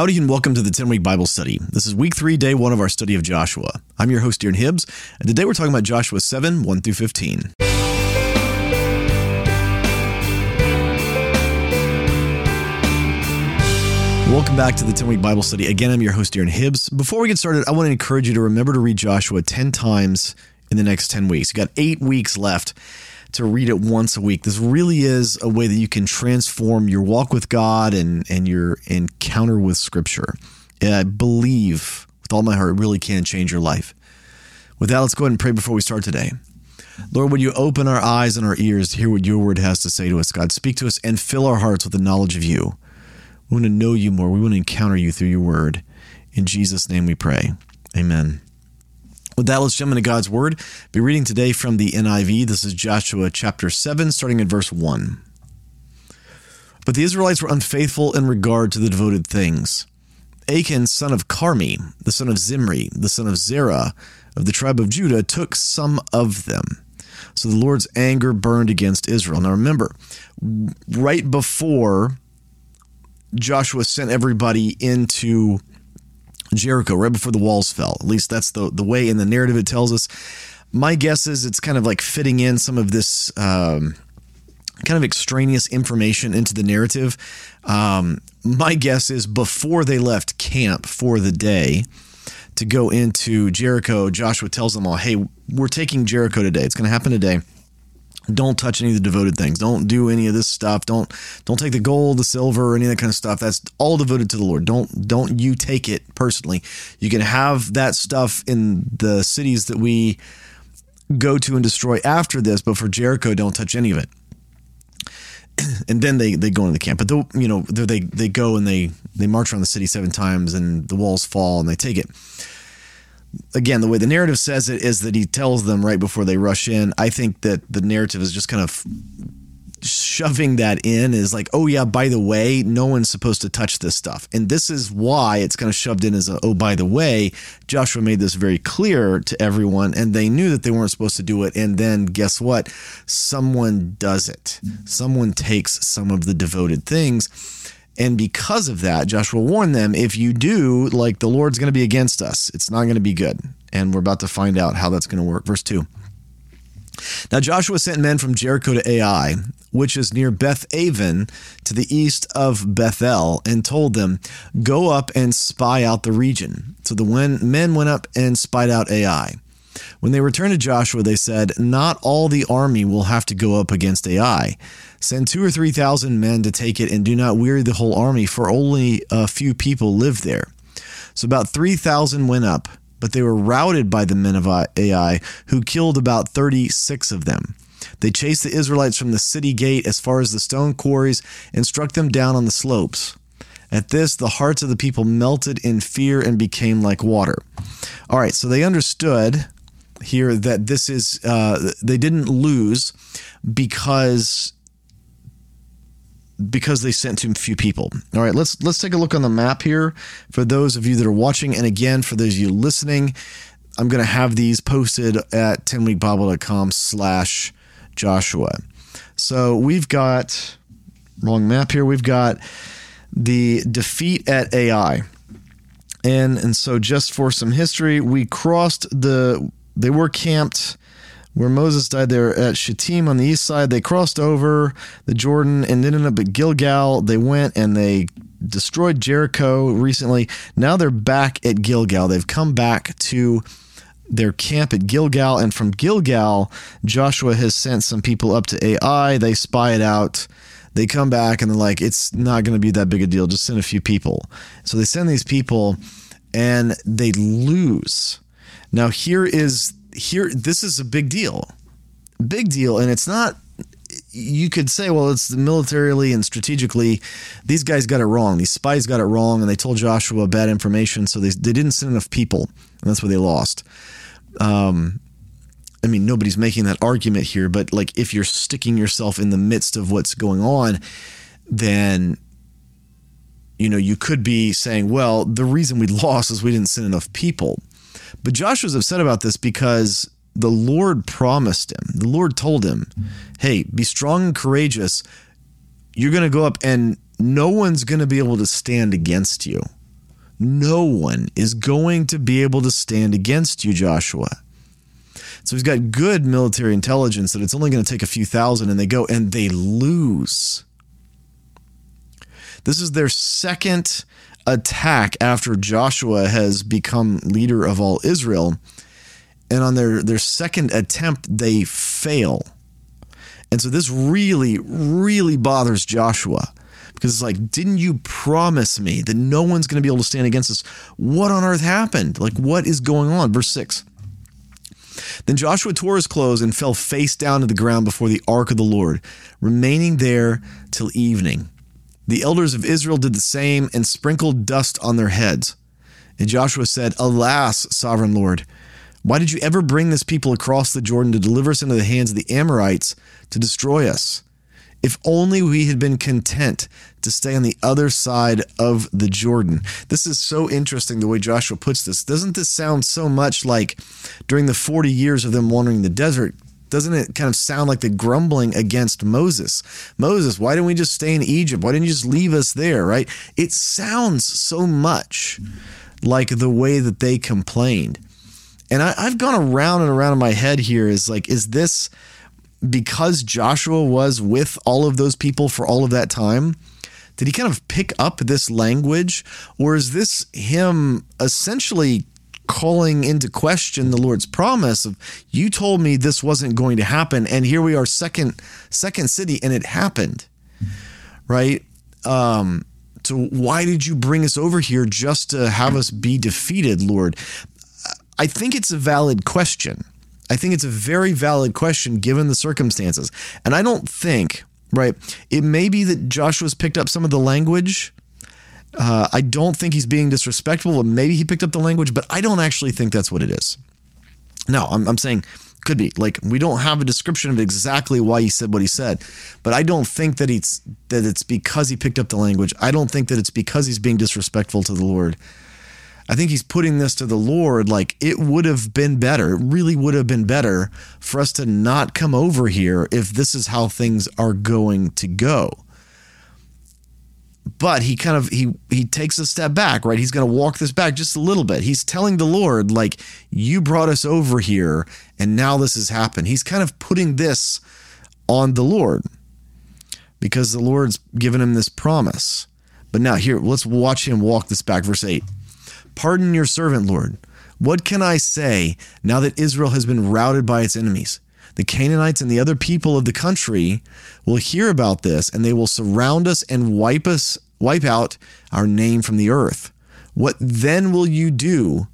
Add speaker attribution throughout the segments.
Speaker 1: Howdy and welcome to the 10 week Bible study. This is week three, day one of our study of Joshua. I'm your host, Darren Hibbs, and today we're talking about Joshua 7 1 through 15. Welcome back to the 10 week Bible study. Again, I'm your host, Darren Hibbs. Before we get started, I want to encourage you to remember to read Joshua 10 times in the next 10 weeks. You got eight weeks left to read it once a week. This really is a way that you can transform your walk with God and, and your encounter with Scripture. And I believe with all my heart, it really can change your life. With that, let's go ahead and pray before we start today. Lord, would you open our eyes and our ears to hear what your word has to say to us, God? Speak to us and fill our hearts with the knowledge of you. We want to know you more. We want to encounter you through your word. In Jesus' name we pray. Amen. With that, let's jump into God's Word. Be reading today from the NIV. This is Joshua chapter 7, starting in verse 1. But the Israelites were unfaithful in regard to the devoted things. Achan, son of Carmi, the son of Zimri, the son of Zerah, of the tribe of Judah, took some of them. So the Lord's anger burned against Israel. Now remember, right before Joshua sent everybody into Jericho right before the walls fell. At least that's the the way in the narrative it tells us. My guess is it's kind of like fitting in some of this um, kind of extraneous information into the narrative. Um, my guess is before they left camp for the day to go into Jericho, Joshua tells them all, "Hey, we're taking Jericho today. It's going to happen today." Don't touch any of the devoted things. Don't do any of this stuff. Don't don't take the gold, the silver, any of that kind of stuff. That's all devoted to the Lord. Don't don't you take it personally. You can have that stuff in the cities that we go to and destroy after this, but for Jericho, don't touch any of it. And then they, they go into the camp, but the, you know they they go and they they march around the city seven times, and the walls fall, and they take it again, the way the narrative says it is that he tells them right before they rush in. I think that the narrative is just kind of shoving that in is like, oh yeah, by the way, no one's supposed to touch this stuff. And this is why it's kind of shoved in as a, oh, by the way, Joshua made this very clear to everyone and they knew that they weren't supposed to do it. And then guess what? Someone does it. Someone takes some of the devoted things and because of that, Joshua warned them if you do, like the Lord's going to be against us. It's not going to be good. And we're about to find out how that's going to work. Verse 2. Now Joshua sent men from Jericho to Ai, which is near Beth Aven to the east of Bethel, and told them, Go up and spy out the region. So the men went up and spied out Ai. When they returned to Joshua, they said, Not all the army will have to go up against Ai. Send two or three thousand men to take it, and do not weary the whole army, for only a few people live there. So about 3,000 went up, but they were routed by the men of Ai, who killed about 36 of them. They chased the Israelites from the city gate as far as the stone quarries and struck them down on the slopes. At this, the hearts of the people melted in fear and became like water. All right, so they understood here that this is uh, they didn't lose because because they sent too few people. All right, let's let's take a look on the map here for those of you that are watching, and again for those of you listening. I'm going to have these posted at 10weekbible.com slash Joshua. So we've got wrong map here. We've got the defeat at Ai. And and so just for some history, we crossed the they were camped where Moses died there at Shittim on the east side. They crossed over the Jordan and ended up at Gilgal. They went and they destroyed Jericho recently. Now they're back at Gilgal. They've come back to their camp at Gilgal. And from Gilgal, Joshua has sent some people up to Ai. They spy it out. They come back and they're like, it's not going to be that big a deal. Just send a few people. So they send these people and they lose now here is here this is a big deal. Big deal and it's not you could say, well, it's militarily and strategically, these guys got it wrong. These spies got it wrong, and they told Joshua bad information, so they, they didn't send enough people, and that's where they lost. Um, I mean, nobody's making that argument here, but like if you're sticking yourself in the midst of what's going on, then you know you could be saying, well, the reason we lost is we didn't send enough people. But Joshua's upset about this because the Lord promised him, the Lord told him, hey, be strong and courageous. You're going to go up and no one's going to be able to stand against you. no one is going to be able to stand against you, Joshua. So he's got good military intelligence that it's only going to take a few thousand, and they go and they lose. This is their second attack after Joshua has become leader of all Israel. And on their, their second attempt, they fail. And so this really, really bothers Joshua because it's like, didn't you promise me that no one's going to be able to stand against us? What on earth happened? Like, what is going on? Verse 6. Then Joshua tore his clothes and fell face down to the ground before the ark of the Lord, remaining there till evening. The elders of Israel did the same and sprinkled dust on their heads. And Joshua said, Alas, sovereign Lord, why did you ever bring this people across the Jordan to deliver us into the hands of the Amorites to destroy us? If only we had been content to stay on the other side of the Jordan. This is so interesting the way Joshua puts this. Doesn't this sound so much like during the 40 years of them wandering the desert? Doesn't it kind of sound like the grumbling against Moses? Moses, why didn't we just stay in Egypt? Why didn't you just leave us there, right? It sounds so much like the way that they complained. And I, have gone around and around in my head here is like, is this because Joshua was with all of those people for all of that time? Did he kind of pick up this language? Or is this him essentially calling into question the Lord's promise of you told me this wasn't going to happen and here we are second second city and it happened. Right? Um so why did you bring us over here just to have us be defeated, Lord? I think it's a valid question. I think it's a very valid question given the circumstances. And I don't think, right, it may be that Joshua's picked up some of the language. Uh, I don't think he's being disrespectful. but Maybe he picked up the language, but I don't actually think that's what it is. No, I'm, I'm saying could be like we don't have a description of exactly why he said what he said but i don't think that it's that it's because he picked up the language i don't think that it's because he's being disrespectful to the lord I think he's putting this to the Lord like it would have been better, it really would have been better for us to not come over here if this is how things are going to go. But he kind of he he takes a step back, right? He's going to walk this back just a little bit. He's telling the Lord like you brought us over here and now this has happened. He's kind of putting this on the Lord because the Lord's given him this promise. But now here, let's watch him walk this back verse 8. Pardon your servant, Lord. What can I say now that Israel has been routed by its enemies? The Canaanites and the other people of the country will hear about this and they will surround us and wipe us wipe out our name from the earth. What then will you do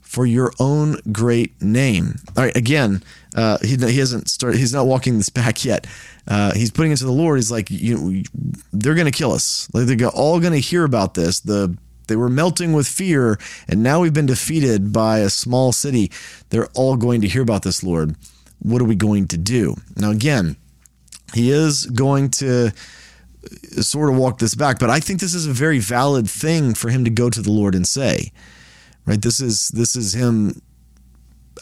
Speaker 1: for your own great name? All right, again, uh, he, he hasn't started. He's not walking this back yet. Uh, he's putting it to the Lord. He's like, you, they're going to kill us. Like they're all going to hear about this. The they were melting with fear, and now we've been defeated by a small city. They're all going to hear about this, Lord. What are we going to do? Now, again, he is going to sort of walk this back, but I think this is a very valid thing for him to go to the Lord and say. Right? This is this is him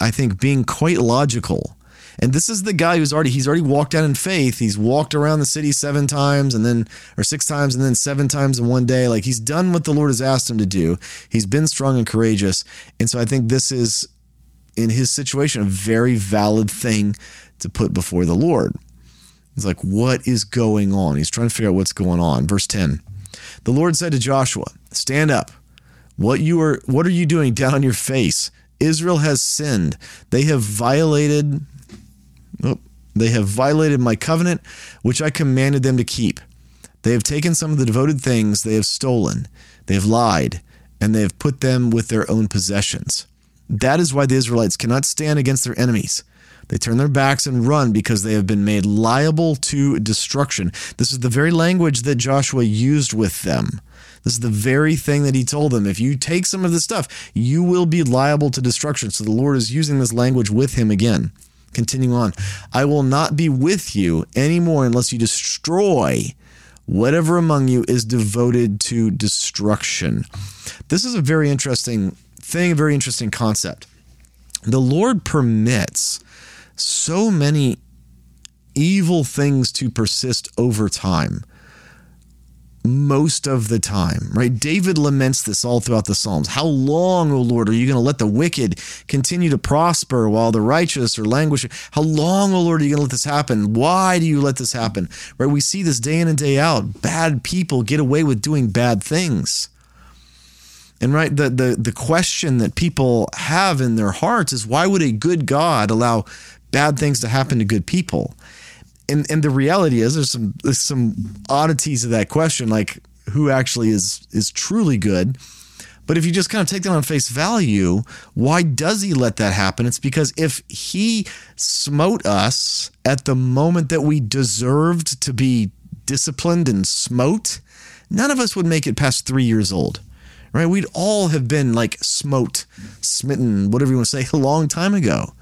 Speaker 1: I think being quite logical and this is the guy who's already he's already walked out in faith. He's walked around the city seven times and then or six times and then seven times in one day. Like he's done what the Lord has asked him to do. He's been strong and courageous. And so I think this is in his situation a very valid thing to put before the Lord. He's like, what is going on? He's trying to figure out what's going on. Verse 10. The Lord said to Joshua, Stand up. What you are what are you doing down on your face? Israel has sinned. They have violated Oh, they have violated my covenant, which I commanded them to keep. They have taken some of the devoted things they have stolen. They have lied, and they have put them with their own possessions. That is why the Israelites cannot stand against their enemies. They turn their backs and run because they have been made liable to destruction. This is the very language that Joshua used with them. This is the very thing that he told them. If you take some of this stuff, you will be liable to destruction. So the Lord is using this language with him again. Continue on. I will not be with you anymore unless you destroy whatever among you is devoted to destruction. This is a very interesting thing, a very interesting concept. The Lord permits so many evil things to persist over time. most of the time, right? David laments this all throughout the Psalms. How long, O Lord, are you going to let the wicked continue to prosper while the righteous are languishing? How long, O Lord, are you going to let this happen? Why do you let this happen? Right? We see this day in and day out. Bad people get away with doing bad things. And right, the, the the question that people have in their hearts is why would a good God allow bad things to happen to good people? and and the reality is there's some there's some oddities of that question, like who actually is is truly good. But if you just kind of take that on face value, why does he let that happen? It's because if he smote us at the moment that we deserved to be disciplined and smote, none of us would make it past three years old, right? We'd all have been like smote, smitten, whatever you want to say, a long time ago.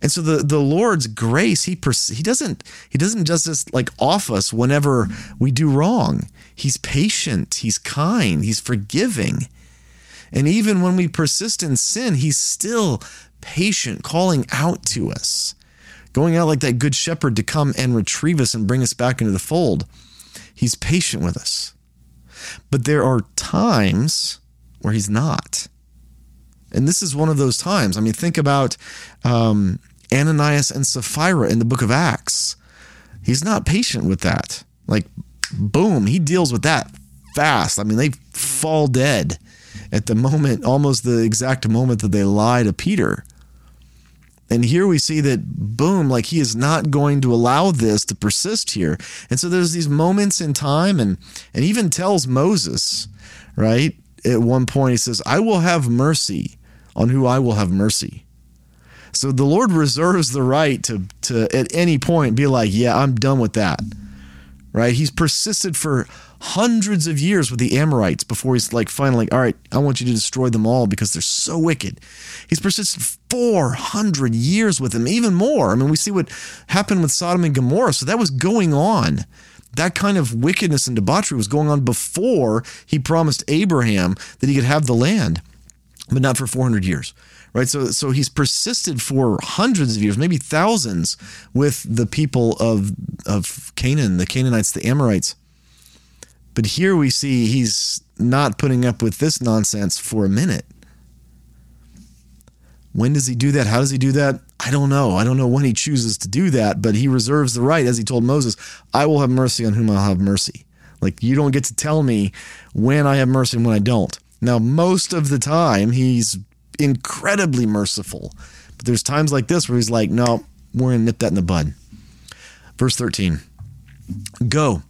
Speaker 1: And so the the Lord's grace, he pers- he doesn't he doesn't just like off us whenever we do wrong. He's patient, he's kind, he's forgiving. And even when we persist in sin, he's still patient, calling out to us, going out like that good shepherd to come and retrieve us and bring us back into the fold. He's patient with us. But there are times where he's not. And this is one of those times. I mean, think about um, Ananias and Sapphira in the book of Acts. He's not patient with that. Like, boom, he deals with that fast. I mean, they fall dead at the moment, almost the exact moment that they lie to Peter. And here we see that, boom, like he is not going to allow this to persist here. And so there's these moments in time, and, and even tells Moses, right? At one point, he says, I will have mercy on who I will have mercy. So the Lord reserves the right to to at any point be like, yeah, I'm done with that. Right? He's persisted for hundreds of years with the Amorites before he's like finally, all right, I want you to destroy them all because they're so wicked. He's persisted 400 years with them, even more. I mean, we see what happened with Sodom and Gomorrah. So that was going on. That kind of wickedness and debauchery was going on before he promised Abraham that he could have the land, but not for 400 years right? So, so he's persisted for hundreds of years, maybe thousands, with the people of of Canaan, the Canaanites, the Amorites. But here we see he's not putting up with this nonsense for a minute. When does he do that? How does he do that? I don't know. I don't know when he chooses to do that, but he reserves the right, as he told Moses, I will have mercy on whom I'll have mercy. Like, you don't get to tell me when I have mercy and when I don't. Now, most of the time, he's incredibly merciful. But there's times like this where he's like, no, we're going to nip that in the bud. Verse 13 Go,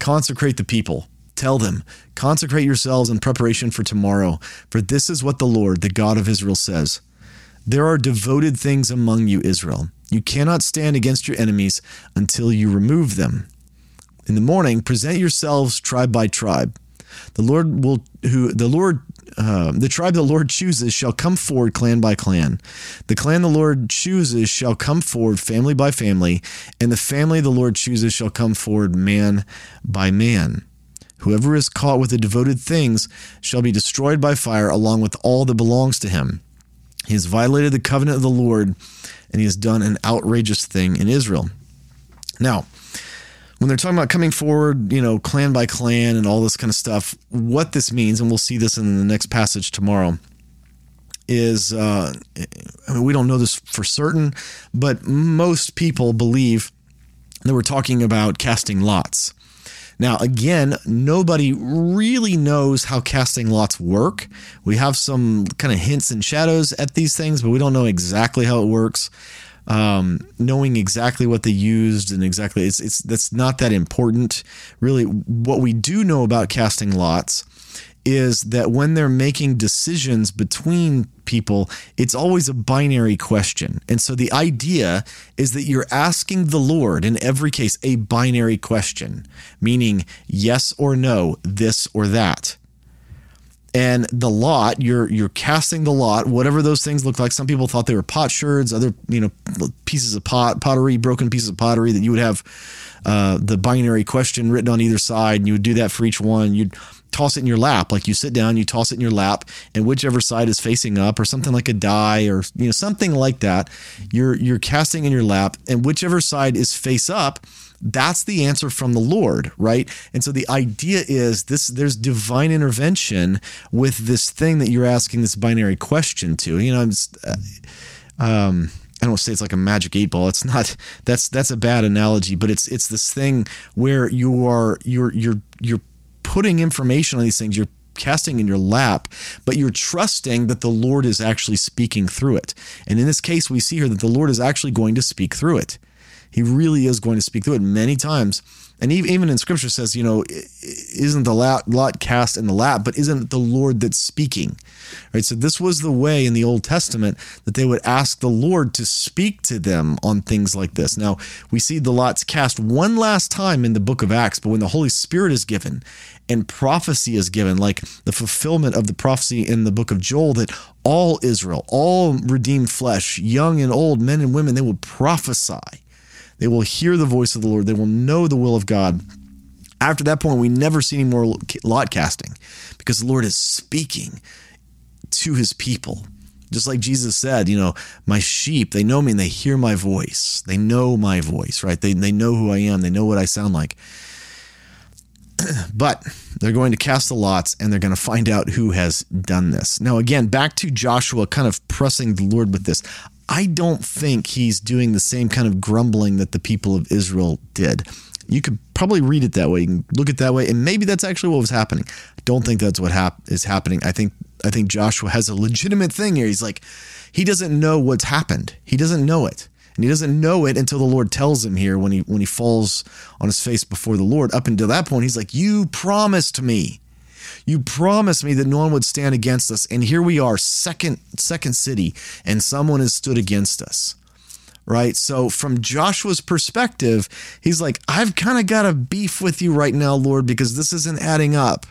Speaker 1: consecrate the people. Tell them, consecrate yourselves in preparation for tomorrow, for this is what the Lord, the God of Israel, says. There are devoted things among you, Israel. You cannot stand against your enemies until you remove them. In the morning, present yourselves tribe by tribe. The Lord will who the Lord uh, the tribe the Lord chooses shall come forward clan by clan. The clan the Lord chooses shall come forward family by family, and the family the Lord chooses shall come forward man by man. Whoever is caught with the devoted things shall be destroyed by fire along with all that belongs to him. He has violated the covenant of the Lord, and he has done an outrageous thing in Israel. Now, when they're talking about coming forward, you know, clan by clan and all this kind of stuff, what this means, and we'll see this in the next passage tomorrow, is uh, I mean, we don't know this for certain, but most people believe that we're talking about casting lots. Now, again, nobody really knows how casting lots work. We have some kind of hints and shadows at these things, but we don't know exactly how it works um, knowing exactly what they used and exactly it's it's that's not that important really what we do know about casting lots is that when they're making decisions between people it's always a binary question. And so the idea is that you're asking the lord in every case a binary question meaning yes or no this or that. And the lot you're you're casting the lot whatever those things look like. Some people thought they were potsherds other you know pieces of pot pottery broken pieces of pottery that you would have uh, the binary question written on either side and you would do that for each one. You'd toss it in your lap like you sit down you toss it in your lap and whichever side is facing up or something like a die or you know something like that you're you're casting in your lap and whichever side is face up That's the answer from the Lord, right? And so the idea is this there's divine intervention with this thing that you're asking this binary question to. You know, just, uh, um, I don't say it's like a magic eight ball. It's not. That's that's a bad analogy, but it's it's this thing where you are you're you're you're putting information on these things. You're casting in your lap, but you're trusting that the Lord is actually speaking through it. And in this case, we see here that the Lord is actually going to speak through it. He really is going to speak through it many times. And even in scripture says, you know, isn't the lot cast in the lap, but isn't the Lord that's speaking? Right. So this was the way in the Old Testament that they would ask the Lord to speak to them on things like this. Now we see the lots cast one last time in the book of Acts, but when the Holy Spirit is given and prophecy is given, like the fulfillment of the prophecy in the book of Joel that all Israel, all redeemed flesh, young and old, men and women, they will prophesy they will hear the voice of the Lord. They will know the will of God. After that point, we never see any more lot casting because the Lord is speaking to his people. Just like Jesus said, you know, my sheep, they know me and they hear my voice. They know my voice, right? They, they know who I am. They know what I sound like. but they're going to cast the lots and they're going to find out who has done this. Now, again, back to Joshua kind of pressing the Lord with this. I don't think he's doing the same kind of grumbling that the people of Israel did. You could probably read it that way. You can look at it that way, and maybe that's actually what was happening. I don't think that's what hap- is happening. I think I think Joshua has a legitimate thing here. He's like, he doesn't know what's happened. He doesn't know it, and he doesn't know it until the Lord tells him here when he when he falls on his face before the Lord. Up until that point, he's like, "You promised me." You promised me that no one would stand against us, and here we are, second second city, and someone has stood against us. Right? So from Joshua's perspective, he's like, I've kind of got a beef with you right now, Lord, because this isn't adding up.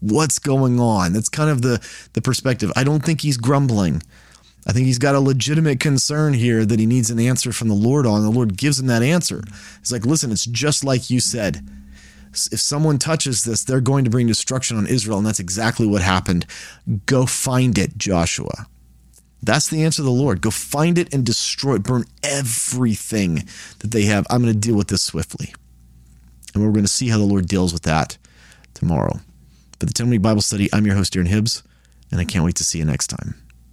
Speaker 1: What's going on? That's kind of the the perspective. I don't think he's grumbling. I think he's got a legitimate concern here that he needs an answer from the Lord on. The Lord gives him that answer. He's like, listen, it's just like you said if someone touches this, they're going to bring destruction on Israel. And that's exactly what happened. Go find it, Joshua. That's the answer of the Lord. Go find it and destroy it. Burn everything that they have. I'm going to deal with this swiftly. And we're going to see how the Lord deals with that tomorrow. For the 10 week Bible study, I'm your host, Darren Hibbs, and I can't wait to see you next time.